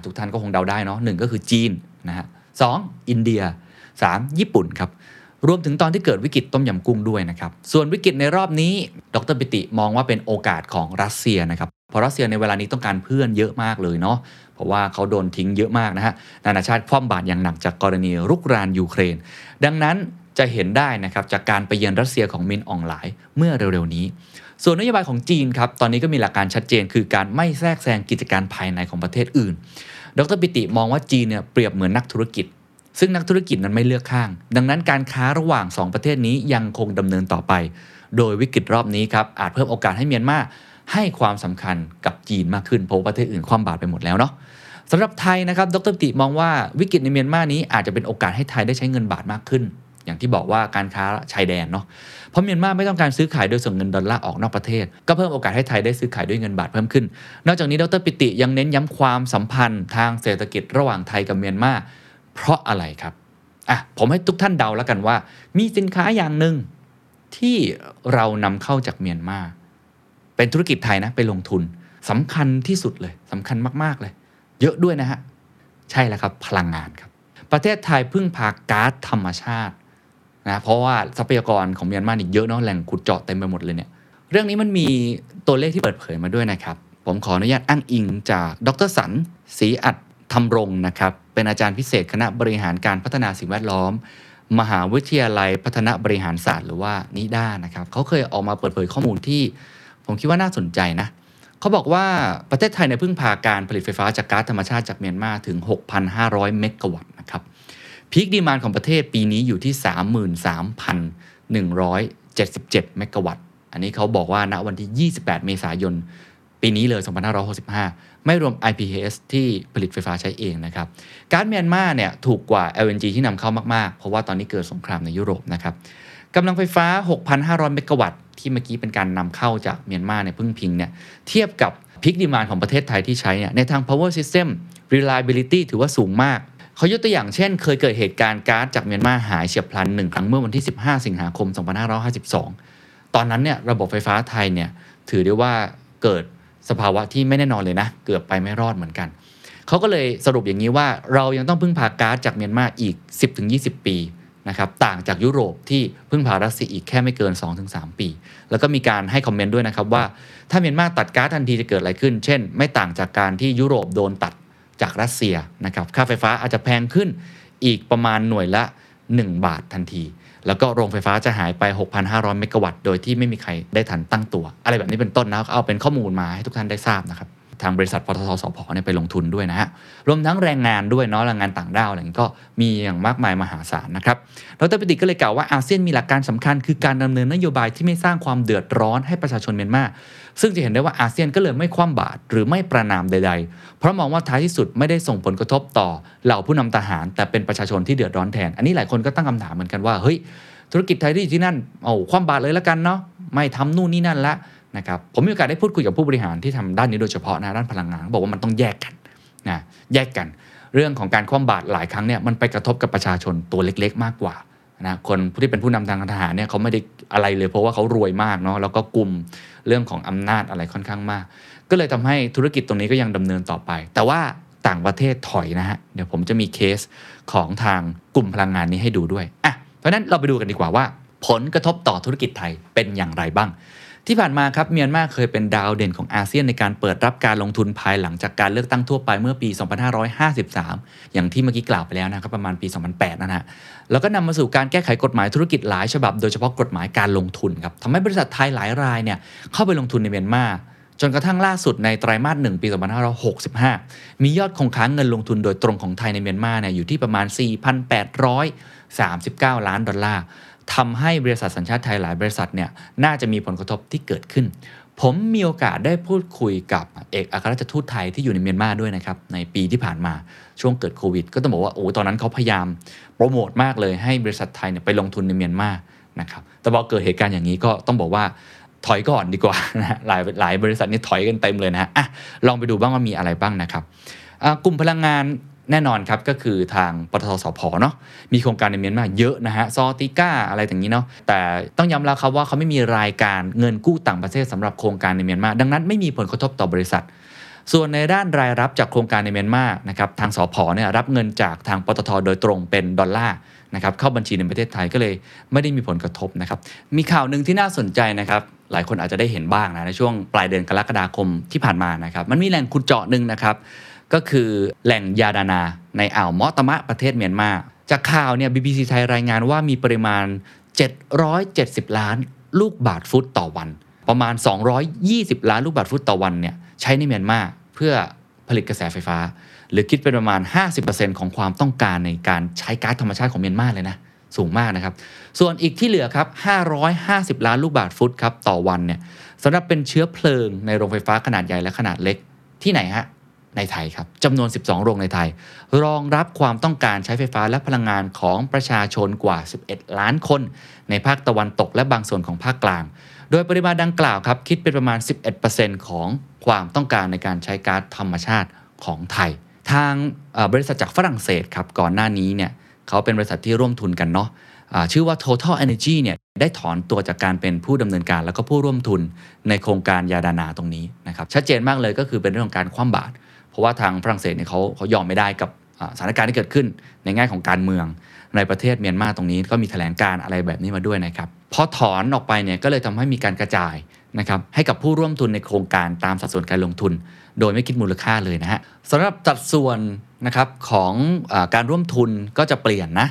ทุกท่านก็คงเดาได้เนาะหนึ่งก็คือจีนนะฮะสองอินเดีย 3. ญี่ปุ่นครับรวมถึงตอนที่เกิดวิกฤตต้มยำกุ้งด้วยนะครับ ส่วนวิกฤตในรอบนี้ ดรปิติมองว่าเป็นโอกาสของรัสเซียนะครับ เพราะรัสเซียในเวลานี้ต้องการเพื่อนเยอะมากเลยเนาะ เพราะว่าเขาโดนทิ้งเยอะมากนะฮะ นานาชาติคว่ำบาตรอย่างหนักจากกรณีรุกรานยูเครน ดังนั้นจะเห็นได้นะครับจากการไปเยือนรัสเซียของมินอองหลายเมื่อเร็วๆนี้ ส่วนนโยบายของจีนครับ ตอนนี้ก็มีหลักการชัดเจน คือการไม่แทรกแซงกิจการภายในของประเทศอื่น ดรปิติมองว่าจีนเนี่ยเปรียบเหมือนนักธุรกิจ ซึ่งนักธุรกิจนั้นไม่เลือกข้าง ดังนั้นการค้าระหว่าง 2 ประเทศนี้ยังคงดำเนินต่อไป โดยวิกฤตรอบนี้ครับอาจเพิ่มโอกาสให้เมียนมาให้ความสำคัญกับจีนมากขึ้นเพราะประเทศอื่นคว่ำบาตรไปหมดแล้วเนาะสำหรับไทยนะครับ ดริติมองว่าวิกฤตในเมียนมานี้อาจจะเป็นโอกาสให้ไทยได้ใช้เงินบาทมากขึ้น อย่างที่บอกว่าการค้าชายแดนเนาะ เพราะเมียนมาไม่ต้องการซื้อขายโดยส่งเงินดอลลาร์ออกนอกประเทศ ก็เพิ่มโอกาสให้ไทยได้ซื้อขายด้วยเงินบาทเพิ่มขึ้น นอกจากนี้ดรปิติยังเน้นย้ำความสัมพันธ์ทางเศรษฐกิจระหว่างไทยกับเมียนมา เพราะอะไรครับอะผมให้ทุกท่านเดาแล้วกันว่า มีสินค้าอย่างหนึ่งที่เรานำเข้าจากเมียนมาเป็นธุรกิจไทยนะไปลงทุนสำคัญที่สุดเลยสำคัญมากๆเลย เยอะด้วยนะฮะใช่แล้วครับพลังงานครับ ประเทศไทยพึ่งพาก๊าซธรรมชาตินะเพราะว่าทรัพยากรของเมียนมานี่เยอะเนาะแหล่งขุดเจาะเต็มไปหมดเลยเนี่ยเรื่องนี้มันมีตัวเลขที่เปิดเผยมาด้วยนะครับ ผมขออนุญาตอ้างอิงจากดรสันศรีอัดธรรมรงนะครับ เป็นอาจารย์พิเศษคณะบริหารการพัฒนาสิ่งแวดล้อม มหาวิทยาลัยพัฒนาบริหารศาสตร์หรือว่านิด้านะครับเขาเคยออกมาเปิดเผยข้อมูลที่ ผมคิดว่าน่าสนใจนะเขาบอกว่าประเทศไทยในยพึ่งพาการผลิตไฟฟ้าจากก๊าซธรรมชาติจากเมียนมาถึง 6,500 เมกะวัตต์นะครับพีคดีมานของประเทศปีนี้อยู่ที่ 33,177 เมกะวัตต์ อันนี้เขาบอกว่าณวันที่ 28 เมษายน ปีนี้เลย 2565 ไม่รวม IPS ที่ผลิตไฟฟ้าใช้เองนะครับก๊าซเมียนมาเนี่ยถูกกว่า LNG ที่นำเข้ามาก ๆ เพราะว่าตอนนี้เกิดสงครามในยุโรปนะครับกำลังไฟฟ้า 6,500 เมกะวัตต์ที่เมื่อกี้เป็นการนำเข้าจากเมียนมาเนี่ยพึ่งพิงเนี่ยเทียบกับพีคดีมานของประเทศไทยที่ใช้เนี่ยในทาง power system reliability ถือว่าสูงมากเขายกตัวอย่างเช่น เคยเกิดเหตุการณ์ก๊าซจากเมียนมาหายเฉียบพลันหนึ่งครั้งเมื่อวันที่ 15 สิงหาคม 2552 ตอนนั้นเนี่ยระบบไฟฟ้าไทยเนี่ยถือได้ว่าเกิด สภาวะที่ไม่แน่นอนเลยนะ เกือบไปไม่รอดเหมือนกัน เขาก็เลยสรุปอย่างนี้ว่าเรายังต้องพึ่งพาก๊าซจากเมียนมาอีก 10-20 ปีนะครับต่างจากยุโรปที่พึ่งพารัสเซียอีกแค่ไม่เกิน 2-3 ปี แล้วก็มีการให้คอมเมนต์ด้วยนะครับว่าถ้าเมียนมาตัดก๊าซทันทีจะเกิดอะไรขึ้น เช่น ไม่ต่างจากการที่ยุโรปโดนตัดจากรัสเซียนะครับค่าไฟฟ้าอาจจะแพงขึ้นอีกประมาณหน่วยละ 1 บาททันที แล้วก็โรงไฟฟ้าจะหายไป 6,500 เมกะวัตต์ โดยที่ไม่มีใครได้ทันตั้งตัว อะไรแบบนี้เป็นต้นนะเอาเป็นข้อมูลมาให้ทุกท่านได้ทราบนะครับ ทางบริษัทปตทสพเนี่ยไปลงทุนด้วยนะฮะรวมทั้งแรงงานด้วยเนาะแรงงานต่างด้าวอะไรก็มีอย่างมากมายมหาศาลนะครับดรปิติก็เลยกล่าวว่าอาเซียนมีหลักการสำคัญ คือการดำเนินนโยบายที่ไม่สร้างความเดือดร้อนให้ประชาชนเมียนมาซึ่งจะเห็นได้ว่าอาเซียนก็เลยไม่คว่ำบาตรหรือไม่ประนามใด ๆ เพราะมองว่าท้ายที่สุดไม่ได้ส่งผลกระทบต่อเหล่าผู้นำทหาร แต่เป็นประชาชนที่เดือดร้อนแทน อันนี้หลายคนก็ตั้งคำถามเหมือนกันว่าเฮ้ยธุรกิจไทยที่อยู่ที่นั่นเอาคว่ำบาตรเลยแล้วกันเนาะไม่ทำนู่นนี่นั่นละ นะครับผมมีโอกาสได้พูดคุยกับผู้บริหารที่ทำด้านนี้โดยเฉพาะนะด้านพลังงานเขาบอกว่ามันต้องแยกกันนะแยกกัน เรื่องของการคว่ำบาตรหลายครั้งเนี่ยมันไปกระทบกับประชาชนตัวเล็ก ๆ มากกว่านะคนที่เป็นผู้นำทางทหารเนี่ยเขาไม่ได้อะไรเลย เพราะว่าเขารวยมากเนาะแล้วก็กลุ่มเรื่องของอำนาจอะไรค่อนข้างมาก ก็เลยทำให้ธุรกิจตรงนี้ก็ยังดำเนินต่อไป แต่ว่าต่างประเทศถอยนะฮะเดี๋ยวผมจะมีเคสของทางกลุ่มพลังงานนี้ให้ดูด้วยอะเพราะนั้นเราไปดูกันดีกว่าว่า ผลกระทบต่อธุรกิจไทยเป็นอย่างไรบ้าง ที่ผ่านมาครับเมียนมาเคยเป็นดาวเด่นของอาเซียนในการเปิดรับการลงทุนภายหลังจากการเลือกตั้งทั่วไปเมื่อปี 2553 อย่างที่เมื่อกี้กล่าวไปแล้วนะครับประมาณปี 2008นะฮะแล้วก็นำมาสู่การแก้ไขกฎหมายธุรกิจหลายฉบับ โดยเฉพาะกฎหมายการลงทุนครับทำให้บริษัทไทยหลายรายเนี่ยเข้าไปลงทุนในเมียนมาจนกระทั่งล่าสุดในไตรมาสหนึ่งปี 2565 มียอดคงค้างเงินลงทุนโดยตรงของไทยในเมียนมาเนี่ยอยู่ที่ประมาณ 4,839 ล้านดอลลาร์ ทำให้บริษัทสัญชาติไทยหลายบริษัทเนี่ยน่าจะมีผลกระทบที่เกิดขึ้น ผมมีโอกาสได้พูดคุยกับเอกอัครราชทูตไทยที่อยู่ในเมียนมาด้วยนะครับในปีที่ผ่านมาช่วงเกิดโควิด ก็ต้องบอกว่าโอ้ตอนนั้นเขาพยายามโปรโมทมากเลยให้บริษัทไทยเนี่ยไปลงทุนในเมียนมานะครับแต่พอเกิดเหตุการณ์อย่างนี้ก็ต้องบอกว่าถอยก่อนดีกว่านะหลายหลายบริษัทนี่ถอยกันเต็มเลยนะฮะอะลองไปดูบ้างว่ามีอะไรบ้างนะครับกลุ่มพลังงาน แน่นอนครับก็คือทางปตทสพเนาะมีโครงการในเมียนมาเยอะนะฮะซอติก้าอะไรอย่างนี้เนาะแต่ต้องย้ำแล้วครับว่าเขาไม่มีรายการเงินกู้ต่างประเทศสำหรับโครงการในเมียนมาดังนั้นไม่มีผลกระทบต่อบริษัท ส่วนในด้านรายรับจากโครงการในเมียนมานะครับทางสพเนี่ยรับเงินจากทางปตทโดยตรงเป็นดอลลาร์นะครับเข้าบัญชีในประเทศไทยก็เลยไม่ได้มีผลกระทบนะครับมีข่าวหนึ่งที่น่าสนใจนะครับหลายคนอาจจะได้เห็นบ้างนะในช่วงปลายเดือนกรกฎาคมที่ผ่านมานะครับมันมีแหล่งขุดเจาะหนึ่งนะครับ ก็คือแหล่งยาดานา ในอ่าวมอตมะประเทศเมียนมา จากข่าวเนี่ย BBC ไทยรายงานว่ามีปริมาณ 770 ล้านลูกบาทฟุตต่อวัน ประมาณ 220 ล้านลูกบาทฟุตต่อวันเนี่ยใช้ในเมียนมาเพื่อผลิตกระแสไฟฟ้า หรือคิดเป็นประมาณ 50%ของความต้องการในการใช้ก๊าซธรรมชาติของเมียนมาเลยนะสูงมากนะครับ ส่วนอีกที่เหลือครับ 550 ล้านลูกบาทฟุตครับต่อวันเนี่ยสำหรับเป็นเชื้อเพลิงในโรงไฟฟ้าขนาดใหญ่และขนาดเล็กที่ไหนฮะ ในไทยครับจำนวน 12 โรงในไทย รองรับความต้องการใช้ไฟฟ้าและพลังงานของประชาชนกว่า 11 ล้านคน ในภาคตะวันตกและบางส่วนของภาคกลาง โดยปริมาณดังกล่าวครับคิดเป็นประมาณ 11%ของความต้องการในการใช้ก๊าซธรรมชาติของไทย ทางบริษัทจากฝรั่งเศสครับก่อนหน้านี้เนี่ยเขาเป็นบริษัทที่ร่วมทุนกันเนาะชื่อว่า Total Energy เนี่ยได้ถอนตัวจากการเป็นผู้ดำเนินการแล้วก็ผู้ร่วมทุนในโครงการยาดานาตรงนี้นะครับชัดเจนมากเลยก็คือเป็นเรื่องของการคว่ำบาตร เพราะว่าทางฝรั่งเศสเนี่ยเขาเขายอมไม่ได้กับสถานการณ์ที่เกิดขึ้นในแง่ของการเมืองในประเทศเมียนมาตรงนี้ก็มีแถลงการอะไรแบบนี้มาด้วยนะครับพอถอนออกไปเนี่ยก็เลยทำให้มีการกระจายนะครับให้กับผู้ร่วมทุนในโครงการตามสัดส่วนการลงทุน โดยไม่คิดมูลค่าเลยนะฮะสำหรับสัดส่วนนะครับของอการร่วมทุนก็จะเปลี่ยนนะ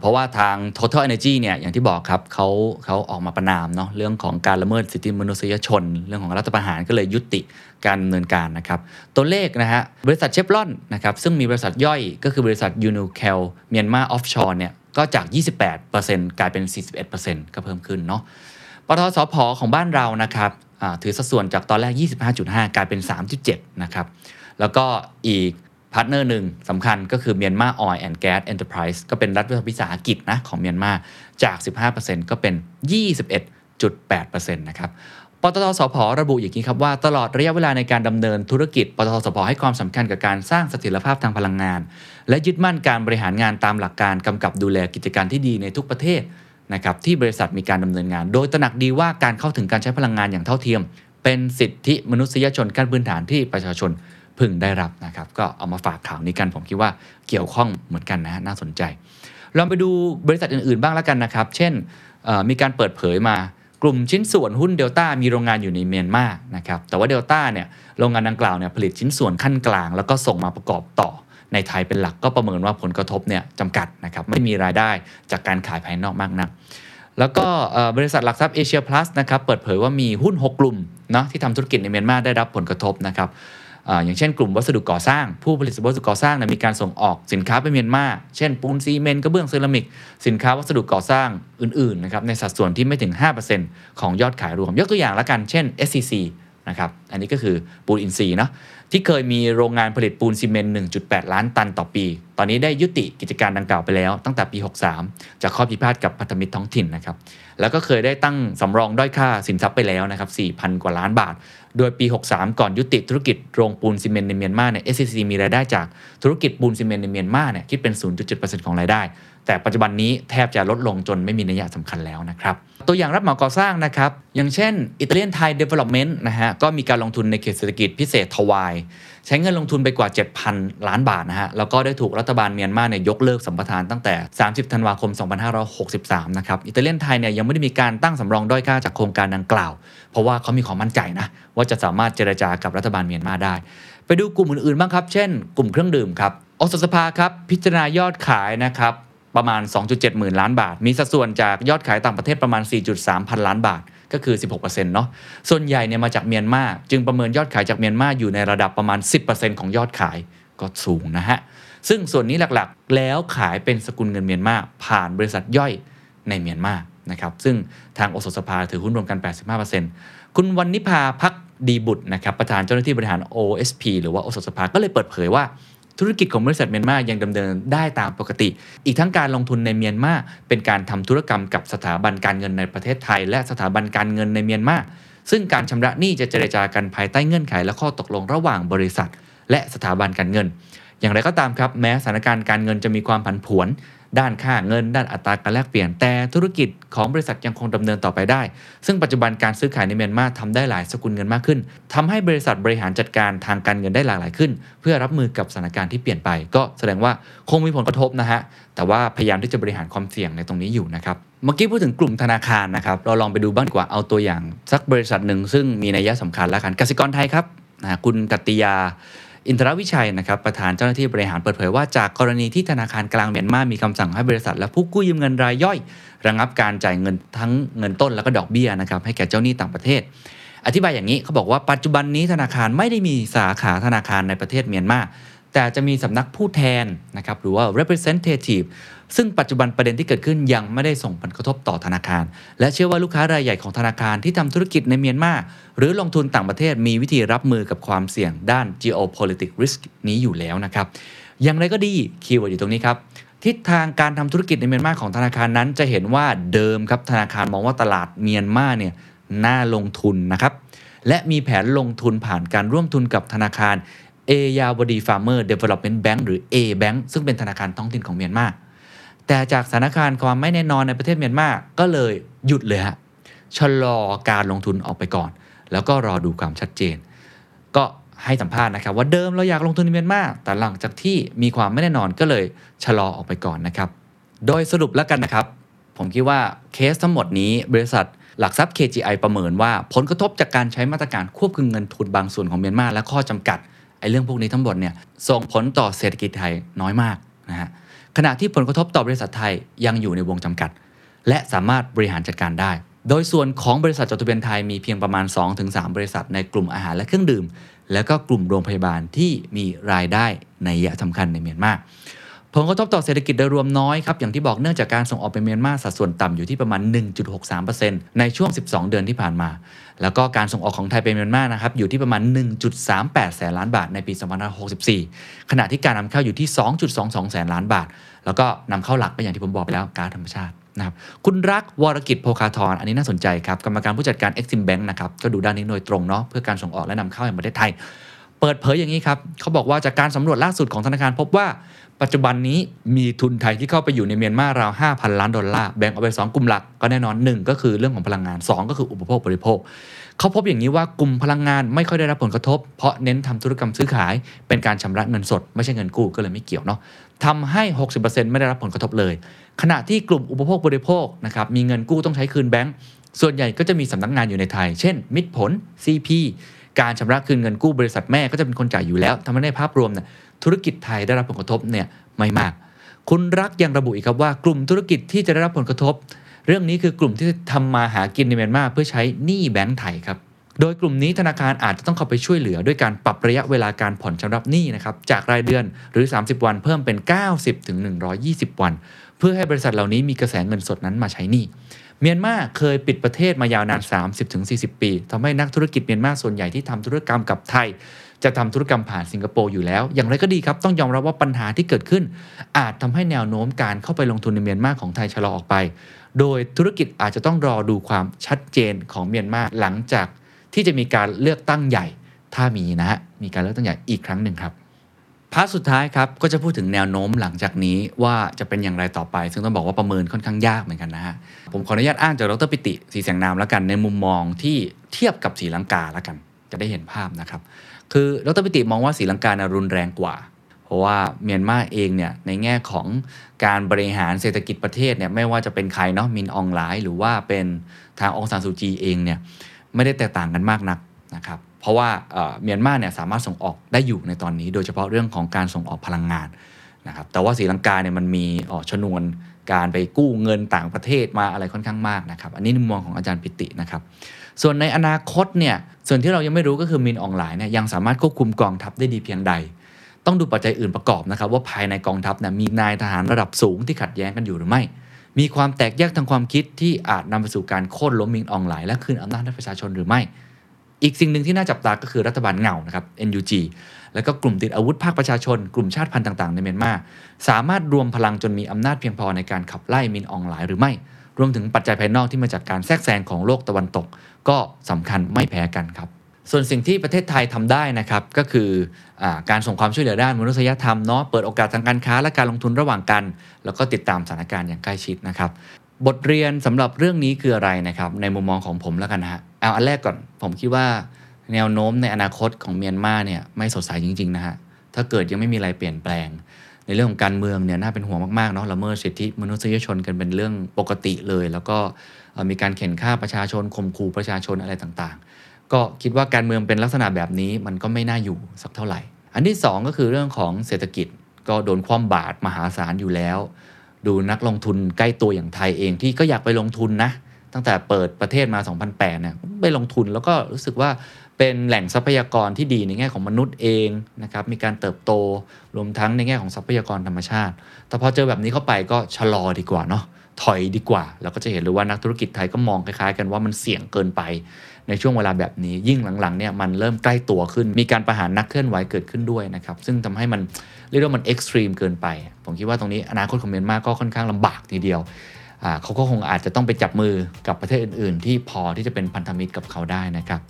เพราะว่าทาง Total Energy เนี่ยอย่างที่บอกครับเขาเขาออกมาประนามเนาะเรื่องของการละเมิดสิทธิมนุษยชน เรื่องของรัฐประหารก็เลยยุติการดำเนินการนะครับ ตัวเลขนะฮะบริษัทเชฟรอนนะครับซึ่งมีบริษัทย่อยก็คือบริษัทยูนูเคลMyanmar Offshore เนี่ยก็จาก 28%กลายเป็น 41%ก็เพิ่มขึ้นเนาะปตทสพของบ้านเรานะครับถือสัดส่วนจากตอนแรก 25.5 กลายเป็น 3.7 นะครับ แล้วก็อีก partner หนึ่งสำคัญก็คือ Myanma Oil and Gas Enterprise ก็เป็นรัฐวิสาหกิจนะของเมียนมาจาก 15%ก็เป็น 21.8%นะครับปตทสพระบุอย่างนี้ครับว่าตลอดระยะเวลาในการดำเนินธุรกิจปตทสพให้ความสำคัญกับการสร้างเสถียรภาพทางพลังงาน และยึดมั่นการบริหารงานตามหลักการกำกับดูแลกิจการที่ดีในทุกประเทศนะครับที่บริษัทมีการดำเนินงาน โดยตระหนักดีว่าการเข้าถึงการใช้พลังงานอย่างเท่าเทียม เป็นสิทธิมนุษยชนขั้นพื้นฐานที่ประชาชน พึงได้รับนะครับ ก็เอามาฝากข่าวนี้กัน ผมคิดว่าเกี่ยวข้องเหมือนกันนะน่าสนใจ ลองไปดูบริษัทอื่นๆบ้างแล้วกันนะครับ เช่นมีการเปิดเผยมากลุ่มชิ้นส่วนหุ้นเดลต้ามีโรงงานอยู่ในเมียนมานะครับแต่ว่าเดลต้าเนี่ยโรงงานดังกล่าวเนี่ยผลิตชิ้นส่วนขั้นกลาง แล้วก็ส่งมาประกอบต่อในไทยเป็นหลักก็ประเมินว่าผลกระทบเนี่ยจำกัดนะครับไม่มีรายได้จากการขายภายนอกมากนักแล้วก็บริษัทหลักทรัพย์เอเชียพลัสนะครับเปิดเผยว่ามีหุ้น 6 กลุ่มเนาะที่ทำธุรกิจในเมียนมาได้รับผลกระทบนะครับ อย่างเช่นกลุ่มวัสดุก่อสร้าง ผู้ผลิตวัสดุก่อสร้างมีการส่งออกสินค้าไปเมียนมาเช่นปูนซีเมนต์กระเบื้องเซรามิก สินค้าวัสดุก่อสร้างอื่นๆนะครับในสัดส่วนที่ไม่ถึง 5%ของยอดขายรวม ยกตัวอย่างละกันเช่น SCC นะครับอันนี้ก็คือปูนอินทรีย์เนาะ ที่เคยมีโรงงานผลิตปูนซีเมนต์ 1.8 ล้านตันต่อปี ตอนนี้ได้ยุติกิจการดังกล่าวไปแล้ว ตั้งแต่ปี 63 จากข้อพิพาทกับพันธมิตรท้องถิ่นนะครับ แล้วก็เคยได้ตั้งสำรองด้อยค่าสินทรัพย์ไปแล้วนะครับ 4,000 กว่าล้านบาท โดยปี 63 ก่อนยุติธุรกิจโรงปูนซีเมนต์ในเมียนมาเนี่ย SCC มีรายได้จากธุรกิจปูนซีเมนต์ในเมียนมาเนี่ยคิดเป็น 0.7%ของรายได้ แต่ปัจจุบันนี้แทบจะลดลงจนไม่มีนัยสำคัญแล้วนะครับ ตัวอย่างรับเหมาก่อสร้างนะครับ อย่างเช่นอิตาเลียนไทย Development นะฮะก็มีการลงทุนในเขตเศรษฐกิจพิเศษทวาย ใช้เงินลงทุนไปกว่า 7,000 ล้านบาทนะฮะแล้วก็ได้ถูกรัฐบาลเมียนมาเนี่ยยกเลิกสัมปทานตั้งแต่ 30 ธันวาคม 2563 นะครับอิตาเลียนไทยเนี่ยยังไม่ได้มีการตั้งสำรองด้อยค่าจากโครงการดังกล่าว เพราะว่าเขามีความมั่นใจนะว่าจะสามารถเจรจากับรัฐบาลเมียนมาได้ ไปดูกลุ่มอื่นๆบ้างครับ เช่น กลุ่มเครื่องดื่มครับอสสภาครับพิจารณายอดขายนะครับ ประมาณ 2.7 หมื่นล้านบาท มีสัดส่วนจากยอดขายต่างประเทศประมาณ 4.3 พันล้านบาท ก็คือ 16%เนาะ ส่วนใหญ่เนี่ยมาจากเมียนมา จึงประเมินยอดขายจากเมียนมาอยู่ในระดับประมาณ 10%ของยอดขาย ก็สูงนะฮะ ซึ่งส่วนนี้หลักๆ แล้วขายเป็นสกุลเงินเมียนมาผ่านบริษัทย่อยในเมียนมานะครับ ซึ่งทางโอสถสภาถือหุ้นรวมกัน 85%คุณวันนิพาพักดีบุตรนะครับประธานเจ้าหน้าที่บริหาร OSP หรือว่าโอสถสภาก็เลยเปิดเผยว่า ธุรกิจของบริษัทเมียนมายังดำเนินได้ตามปกติ อีกทั้งการลงทุนในเมียนมาเป็นการทำธุรกรรมกับสถาบันการเงินในประเทศไทย และสถาบันการเงินในเมียนมาซึ่งการชำระหนี้จะเจรจากันภายใต้เงื่อนไขและข้อตกลงระหว่างบริษัท และสถาบันการเงิน อย่างไรก็ตามครับ แม้สถานการณ์การเงินจะมีความผันผวน ด้านค่าเงิน ด้านอัตราการแลกเปลี่ยน แต่ธุรกิจของบริษัทยังคงดำเนินต่อไปได้ ซึ่งปัจจุบันการซื้อขายในเมียนมาทำได้หลายสกุลเงินมากขึ้นทำให้บริษัทบริหารจัดการทางการเงินได้หลากหลายขึ้น เพื่อรับมือกับสถานการณ์ที่เปลี่ยนไป ก็แสดงว่าคงมีผลกระทบนะฮะ แต่ว่าพยายามที่จะบริหารความเสี่ยงในตรงนี้อยู่นะครับ เมื่อกี้พูดถึงกลุ่มธนาคารนะครับ เราลองไปดูบ้างดีกว่าเอาตัวอย่างสักบริษัทหนึ่งซึ่งมีนัยสำคัญแล้วกันกสิกรไทยครับนะคุณกัตติยา อินทรวิชัยนะครับประธานเจ้าหน้าที่บริหารเปิดเผยว่าจากกรณีที่ธนาคารกลางเมียนมามีคำสั่งให้บริษัท และผู้กู้ยืมเงินรายย่อย ระงับการจ่ายเงินทั้งเงินต้นแล้วก็ดอกเบี้ยนะครับให้แก่เจ้าหนี้ต่างประเทศ อธิบายอย่างนี้เขาบอกว่าปัจจุบันนี้ธนาคารไม่ได้มีสาขาธนาคารในประเทศเมียนมาแต่จะมีสำนักผู้แทนนะครับหรือว่า representative ซึ่งปัจจุบันประเด็นที่เกิดขึ้นยังไม่ได้ส่งผลกระทบต่อธนาคาร และเชื่อว่าลูกค้ารายใหญ่ของธนาคารที่ทำธุรกิจในเมียนมาหรือลงทุนต่างประเทศมีวิธีรับมือกับความเสี่ยงด้าน geopolitical risk นี้อยู่แล้วนะครับอย่างไรก็ดี keyword อยู่ตรงนี้ครับทิศทางการทำธุรกิจในเมียนมาของธนาคารนั้น จะเห็นว่าเดิมครับธนาคารมองว่าตลาดเมียนมาเนี่ยน่าลงทุนนะครับและมีแผนลงทุนผ่านการร่วมทุนกับธนาคาร Ayeyarwaddy Farmers Development Bank หรือ A Bank ซึ่งเป็นธนาคารท้องถิ่นของเมียนมา แต่จากสถานการณ์ความไม่แน่นอนในประเทศเมียนมาก็เลยหยุดเลยฮะชะลอการลงทุนออกไปก่อน แล้วก็รอดูความชัดเจน ก็ให้สัมภาษณ์นะครับ ว่าเดิมเราอยากลงทุนในเมียนมาแต่หลังจากที่มีความไม่แน่นอนก็เลยชะลอออกไปก่อนนะครับ โดยสรุปแล้วกันนะครับ ผมคิดว่าเคสทั้งหมดนี้บริษัทหลักทรัพย์ KGI ประเมินว่า ผลกระทบจากการใช้มาตรการควบคุมเงินทุนบางส่วนของเมียนมาและข้อจำกัดไอ้เรื่องพวกนี้ทั้งหมดเนี่ยส่งผลต่อเศรษฐกิจไทยน้อยมากนะฮะ ขณะที่ผลกระทบต่อบริษัทไทยยังอยู่ในวงจำกัด และสามารถบริหารจัดการได้ โดยส่วนของบริษัทจดทะเบียนไทยมีเพียงประมาณ 2-3 บริษัทในกลุ่มอาหารและเครื่องดื่ม แล้วก็กลุ่มโรงพยาบาลที่มีรายได้ในยะสำคัญในเมียนมา ผลกระทบต่อเศรษฐกิจโดยรวมน้อยครับ อย่างที่บอกเนื่องจากการส่งออกไปเมียนมาสัดส่วนต่ำอยู่ที่ประมาณ 1.63%ในช่วง 12 เดือนที่ผ่านมา แล้วก็การส่งออกของไทยไปเมียนมานะครับอยู่ที่ประมาณ 1.38 แสนล้านบาทในปี 2564 ขณะที่การนำเข้าอยู่ที่ 2.22 แสนล้านบาท แล้วก็นำเข้าหลักก็อย่างที่ผมบอกไปแล้วกาซธรรมชาตินะครับคุณรักวรกิจโพคาทรอันนี้น่าสนใจครับกรรมการผู้จัดการ Exim Bank นะครับก็ดูด้านนี้โดยตรงเนาะเพื่อการส่งออกและนำเข้าแห่งประเทศไทย เปิดเผยอย่างนี้ครับเขาบอกว่าจากการสำรวจล่าสุดของธนาคารพบว่า ปัจจุบันนี้มีทุนไทยที่เข้าไปอยู่ในเมียนมาราว 5,000 ล้านดอลลาร์แบ่งออกเป็น2กลุ่มหลักก็แน่นอน 1 ก็คือเรื่องของพลังงาน 2 ก็คืออุปโภคบริโภค เขาพบอย่างนี้ว่ากลุ่มพลังงานไม่ค่อยได้รับผลกระทบ เพราะเน้นทำธุรกรรมซื้อขายเป็นการชำระเงินสด ไม่ใช่เงินกู้ก็เลยไม่เกี่ยวเนาะทำให้ 60%ไม่ได้รับผลกระทบเลย ขณะที่กลุ่มอุปโภคบริโภคนะครับมีเงินกู้ต้องใช้คืนแบงก์ส่วนใหญ่ก็จะมีสำนักงานอยู่ในไทย เช่น มิตรผล CP การชำระคืนเงินกู้บริษัทแม่ก็จะเป็นคนจ่ายอยู่แล้วทำให้ในภาพรวมเนี่ยธุรกิจไทยได้รับผลกระทบเนี่ยไม่มาก คุณรักยังระบุอีกครับว่ากลุ่มธุรกิจที่จะได้รับผลกระทบ เรื่องนี้คือกลุ่มที่ทำมาหากินในเมียนมาเพื่อใช้หนี้แบงก์ไทยครับโดยกลุ่มนี้ธนาคารอาจจะต้องเข้าไปช่วยเหลือด้วยการปรับระยะเวลาการผ่อนชำระหนี้นะครับจากรายเดือนหรือ 30 วันเพิ่มเป็น 90ถึง120 วัน เพื่อให้บริษัทเหล่านี้มีกระแสเงินสดนั้นมาใช้หนี้เมียนมาเคยปิดประเทศมายาวนาน 30-40 ปีทำให้นักธุรกิจเมียนมาส่วนใหญ่ที่ทำธุรกรรมกับไทย จะทำธุรกรรมผ่านสิงคโปร์อยู่แล้ว อย่างไรก็ดีครับ ต้องยอมรับว่าปัญหาที่เกิดขึ้น อาจทำให้แนวโน้มการเข้าไปลงทุนในเมียนมาของไทยชะลอออกไป โดยธุรกิจอาจจะต้องรอดูความชัดเจนของเมียนมาหลังจากที่จะมีการเลือกตั้งใหญ่ ถ้ามีนะฮะ มีการเลือกตั้งใหญ่อีกครั้งหนึ่งครับ part สุดท้ายครับ ก็จะพูดถึงแนวโน้มหลังจากนี้ว่าจะเป็นอย่างไรต่อไป ซึ่งต้องบอกว่าประเมินค่อนข้างยากเหมือนกันนะฮะ ผมขออนุญาตอ้างจากดรปิติศรีแสงนามแล้วกันในมุมมองที่เทียบกับศรีลังกาแล้วกัน จะได้เห็นภาพนะครับ คือดรปิติมองว่าศรีลังกานะรุนแรงกว่า เพราะว่าเมียนมาเองเนี่ยในแง่ของการบริหารเศรษฐกิจประเทศเนี่ยไม่ว่าจะเป็นใครเนาะมินอองไลน์หรือว่าเป็นทางองซานซูจีเองเนี่ยไม่ได้แตกต่างกันมากนักนะครับเพราะว่าเมียนมาเนี่ยสามารถส่งออกได้อยู่ในตอนนี้ โดยเฉพาะเรื่องของการส่งออกพลังงานนะครับแต่ว่าศรีลังกาเนี่ยมันมีออชนวน การไปกู้เงินต่างประเทศมาอะไรค่อนข้างมากนะครับ อันนี้ในมุมมองของอาจารย์ปิตินะครับ ส่วนในอนาคตเนี่ยส่วนที่เรายังไม่รู้ก็คือมินออนไลน์เนี่ยยังสามารถควบคุมกองทัพได้ดีเพียงใด ต้องดูปัจจัยอื่นประกอบนะครับ ว่าภายในกองทัพนะมีนายทหารระดับสูงที่ขัดแย้งกันอยู่หรือไม่ มีความแตกแยกทางความคิดที่อาจนำไปสู่การโค่นล้มมิงอองหลายและคืนอำนาจให้ประชาชนหรือไม่ อีกสิ่งหนึ่งที่น่าจับตาก็คือรัฐบาลเงานะครับ NUG แล้วก็กลุ่มติดอาวุธภาคประชาชน กลุ่มชาติพันธุ์ต่างๆ ในเมียนมา สามารถรวมพลังจนมีอำนาจเพียงพอในการขับไล่มินอองหลายหรือไม่ รวมถึงปัจจัยภายนอกที่มาจากการแทรกแซงของโลกตะวันตก ก็สำคัญไม่แพ้กันครับ ส่วนสิ่งที่ประเทศไทยทำได้นะครับก็คืออการส่งความช่วยเหลือด้านมนุษยธรรมเนาะเปิดโอกาสทางการค้าและการลงทุนระหว่างกัน แล้วก็ติดตามสถานการณ์อย่างใกล้ชิดนะครับบทเรียนสำหรับเรื่องนี้คืออะไรนะครับในมุมมองของผมแล้วกันนะฮะ เอาอันแรกก่อนผมคิดว่าแนวโน้มในอนาคตของเมียนมาเนี่ยไม่สดใสจริงๆนะฮะถ้าเกิดยังไม่มีอะไรเปลี่ยนแปลง ในเรื่องของการเมืองเนี่ยน่าเป็นห่วงมากๆเนาะละเมิดสิทธิมนุษยชนกันเป็นเรื่องปกติเลย แล้วก็มีการเข็นฆ่าประชาชนข่มขู่ประชาชนอะไรต่างๆ ก็คิดว่าการเมืองเป็นลักษณะแบบนี้มันก็ไม่น่าอยู่สักเท่าไหร่ อันที่สองก็คือเรื่องของเศรษฐกิจก็โดนคว่ำบาตรมหาศาลอยู่แล้ว ดูนักลงทุนใกล้ตัวอย่างไทยเองที่ก็อยากไปลงทุนนะ ตั้งแต่เปิดประเทศมา 2008เนี่ยไปลงทุนแล้วก็รู้สึกว่าเป็นแหล่งทรัพยากรที่ดีในแง่ของมนุษย์เองนะครับมีการเติบโตรวมทั้งในแง่ของทรัพยากรธรรมชาติ แต่พอเจอแบบนี้เข้าไปก็ชะลอดีกว่าเนาะถอยดีกว่า แล้วก็จะเห็นเลยว่านักธุรกิจไทยก็มองคล้ายๆ กันว่ามันเสี่ยงเกินไป ในช่วงเวลาแบบนี้ยิ่งหลังๆเนี่ยมันเริ่มใกล้ตัวขึ้น มีการประหารนักเคลื่อนไหวเกิดขึ้นด้วยนะครับซึ่งทำให้มันเรียกว่ามันเอ็กซ์ตรีมเกินไป ผมคิดว่าตรงนี้อนาคตของเมียนมาก็ค่อนข้างลำบากทีเดียว เขาก็คงอาจจะต้องไปจับมือกับประเทศอื่น ๆ ที่พอที่จะเป็นพันธมิตรกับเขาได้นะครับ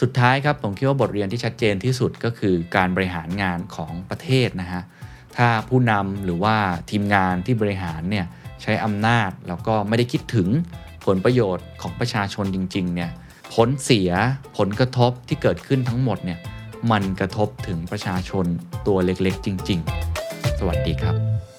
สุดท้ายครับผมคิดว่าบทเรียนที่ชัดเจนที่สุดก็คือการบริหารงานของประเทศนะฮะถ้าผู้นำหรือว่าทีมงานที่บริหารเนี่ยใช้อำนาจแล้วก็ไม่ได้คิดถึงผลประโยชน์ของประชาชนจริง ๆ เนี่ยผลเสียผลกระทบที่เกิดขึ้นทั้งหมดเนี่ยมันกระทบถึงประชาชนตัวเล็กๆ จริง ๆ สวัสดีครับ